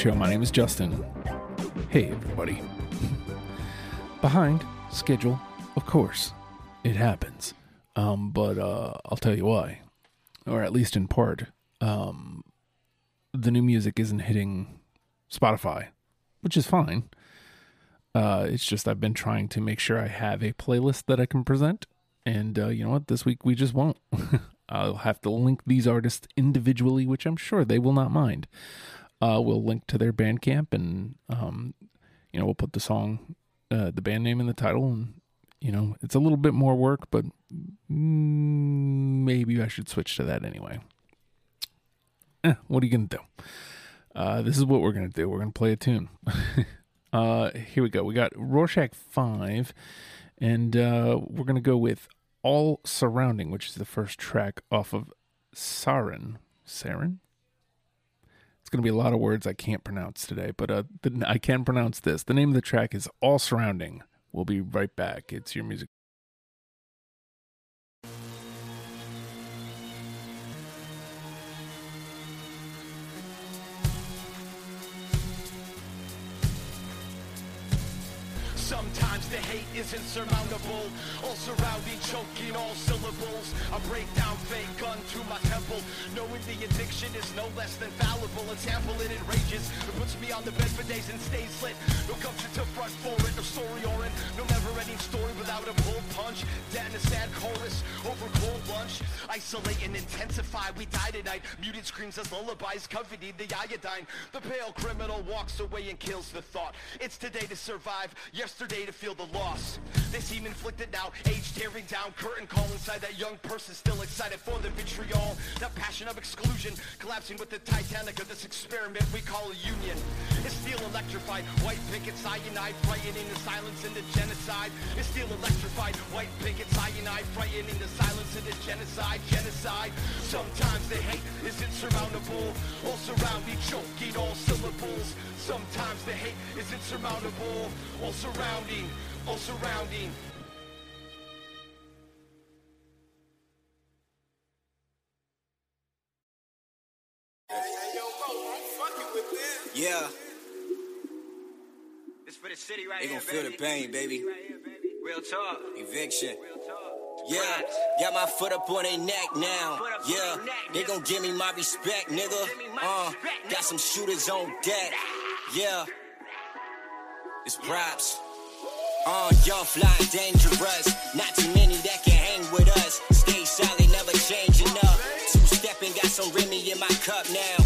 Show. My name is Justin. Hey, everybody. Behind schedule, of course. It happens. Um, but uh, I'll tell you why. Or at least in part. Um, the new music isn't hitting Spotify, which is fine. Uh, it's just I've been trying to make sure I have a playlist that I can present. And uh, you know what? This week we just won't. I'll have to link these artists individually, which I'm sure they will not mind. Uh, we'll link to their Bandcamp, and um, you know we'll put the song, uh, the band name in the title, and you know it's a little bit more work, but maybe I should switch to that anyway. Eh, what are you gonna do? Uh, this is what we're gonna do. We're gonna play a tune. uh, here we go. We got Rorschach Five, and uh, we're gonna go with All Surrounding, which is the first track off of Sarin. Sarin. It's gonna be a lot of words I can't pronounce today, but uh, the, I can pronounce this. The name of the track is All Surrounding. We'll be right back. It's your music. Sometimes the hate is insurmountable. All surrounding, choking all syllables. I break down fake gun to my temple. Knowing the addiction is no less than fallible. It's ample it rages. It puts me on the bed for days and stays lit. No gumption to front for it, no story or it No never-ending story without a pull punch. Dead in a sad chorus over cold lunch Isolate and intensify, we die tonight Muted screams as lullabies, coveting the iodine. The pale criminal walks away and kills the thought. It's today to survive, yesterday to feel the loss. They seem inflicted now, age tearing down. Curtain call inside that young person still excited for the vitriol. That passion of exclusion, collapsing with the Titanic of this experiment we call a union. It's steel electrified, white picket cyanide Frightening the silence the genocide. It's steel electrified, white picket cyanide Frightening the silence and the genocide, genocide Sometimes the hate is insurmountable All surrounding, choking all syllables Sometimes the hate is insurmountable All surrounding, all surrounding Yeah, It's for the city right they here, gon' feel the pain, baby. Right here, baby. Real talk. Eviction. Real. Yeah, got my foot up on their neck now. Foot up on Yeah, they gon' give me my respect, nigga. Uh, got some shooters on deck. Yeah, it's props. Uh, young, fly, dangerous. Not too many that can hang with us. Stay solid, never changing up. Two stepping, got some Remy in my cup now.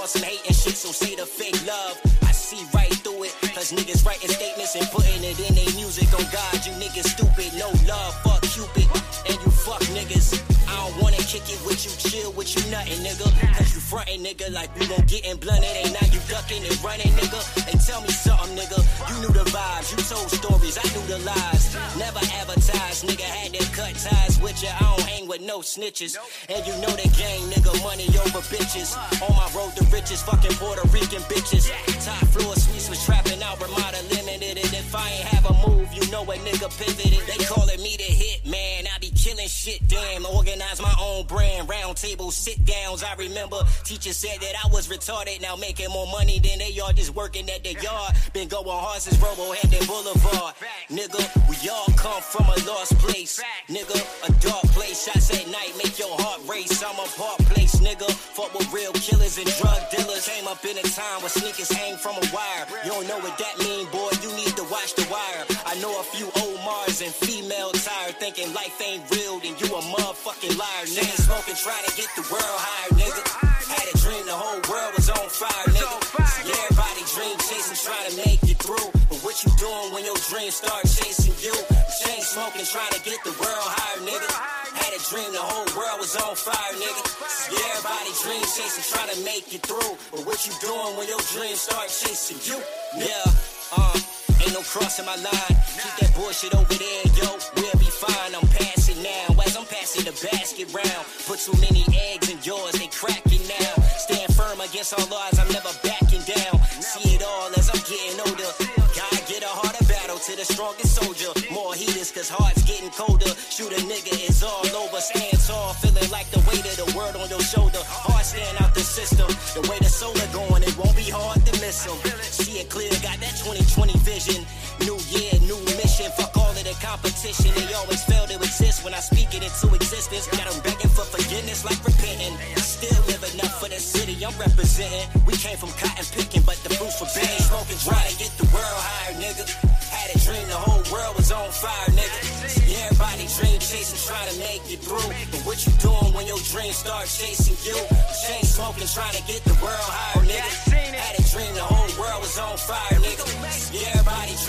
On some hating shit, so say the fake love. I see right through it. Cause niggas writing statements and putting it in their music. Oh God, you niggas stupid. No love, fuck Cupid. And you fuck niggas. I don't wanna kick it with you, chill with you, nothing, nigga. Cause you frontin', nigga, like we gon' get in blunted. Ain't now you ducking and running, nigga. And tell me something, nigga. You knew the vibes, you told stories, I knew the lies. Never nigga. Had to cut ties with you. I don't hang with no snitches. And you know the game, nigga. Money over bitches. On my road to riches, fucking Puerto Rican bitches. Top floor suites was trapping out, Ramada limited. And if I ain't have a move, you know a nigga pivoted. They calling me the hit man. Killing shit, damn. Organize my own brand. Round table sit downs. I remember teachers said that I was retarded. Now making more money than they all just working at the yard. Been going hard since Robo had that boulevard. Nigga, we all come from a lost place. Nigga, a dark place. Shots at night make your heart race. I'm a park place, nigga. Fuck with real killers and drug dealers. Came up in a time where sneakers hang from a wire. You don't know what that mean, boy. You need to watch the wire. Know a few old Mars and female tired thinking life ain't real. Then you a motherfucking liar, nigga. Smoking, trying to get the world higher, nigga. Had a dream the whole world was on fire, nigga. See, everybody dream chasing, trying to make it through. But what you doing when your dreams start chasing you? Chain smoking, trying to get the world higher, nigga. Had a dream the whole world was on fire, nigga. See, everybody dream chasing, trying to make it through. But what you doing when your dreams start chasing you? Yeah, uh, ain't no crossing my line. Keep that bullshit over there, yo. We'll be fine. I'm passing now. As I'm passing the basket round. Put too many eggs in yours, they cracking now. Stand firm against all odds, I'm never backing down. See it all as I'm getting older. Gotta get a harder battle to the strongest soldier. More heaters, cause hearts getting colder. 2020 Competition. They always fail to exist when I speak it into existence. Got them begging for forgiveness like repenting. Still living up for the city I'm representing. We came from cotton picking, but the fruits forbidden. Smoking, trying to get the world higher, nigga. Had a dream the whole world was on fire, nigga. Yeah, everybody dream chasing, trying to make it through. But what you doing when your dreams start chasing you? Chain smoking, trying to get the world higher, nigga. Had a dream the whole world was on fire, nigga. Yeah, everybody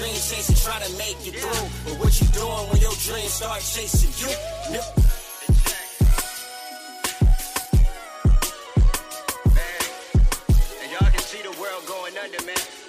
dream chasing, trying to make it through. But what you doing when your dreams start chasing you? Nigga. And y'all can see the world going under, man.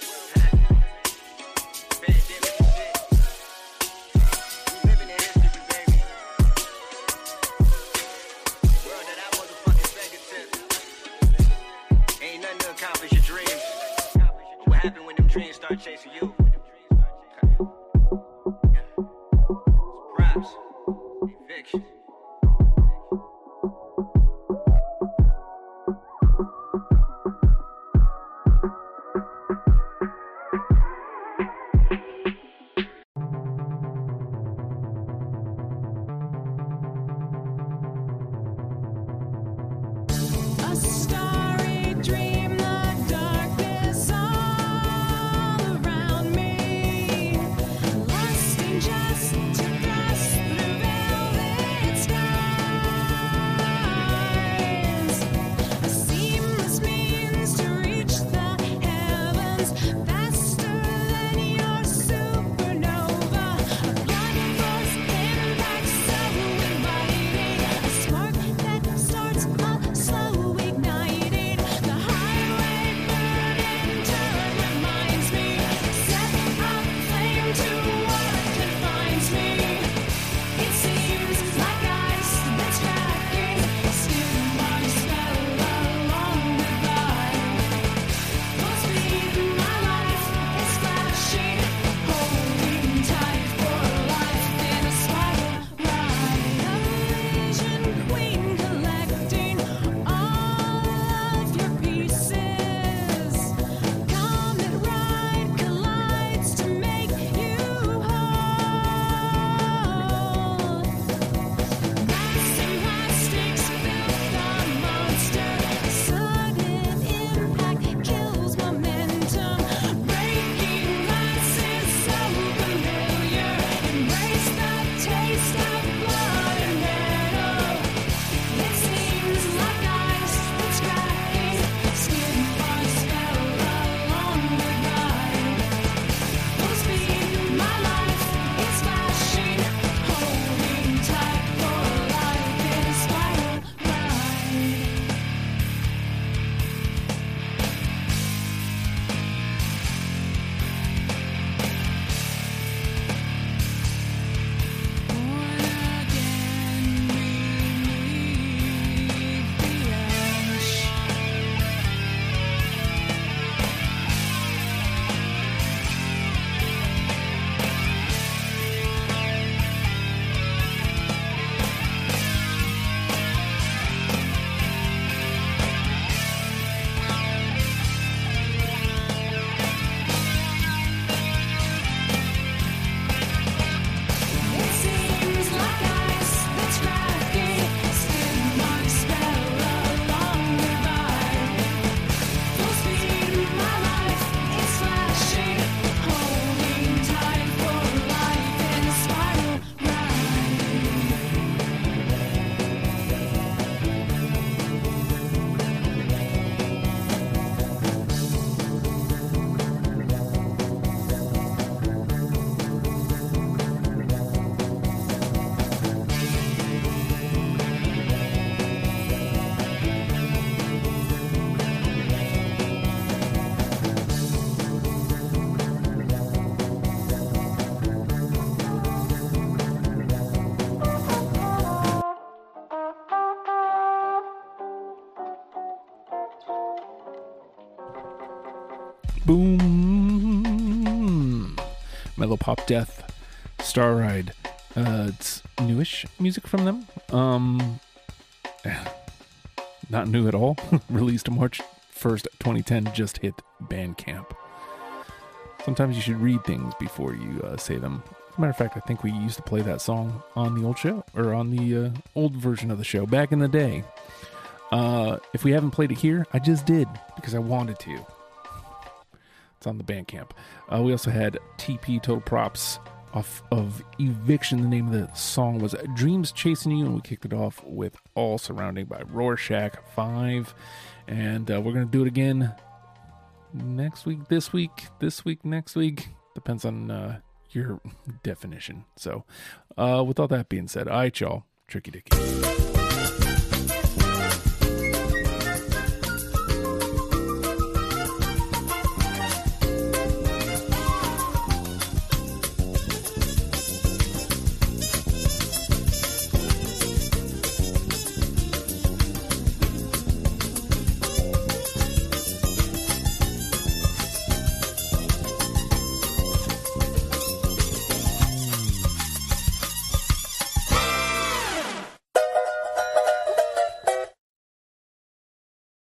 Boom. Mellow Pop Death, Star Ride. Uh, it's newish music from them. Um, not new at all. Released March 1st, 2010, just hit Bandcamp. Sometimes you should read things before you uh, say them. As a matter of fact, I think we used to play that song on the old show, or on the uh, old version of the show back in the day. Uh, if we haven't played it here, I just did because I wanted to. It's on the Bandcamp. Uh, we also had TP Total Props off of Eviction. The name of the song was Dreams Chasing You, and we kicked it off with All Surrounding by Rorschach 5. And uh, we're going to do it again next week, this week, this week, next week. Depends on uh, your definition. So, uh, with all that being said, all right, y'all. Tricky Dicky.